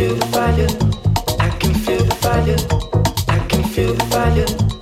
feel the fire. I can feel the fire. I can feel the fire.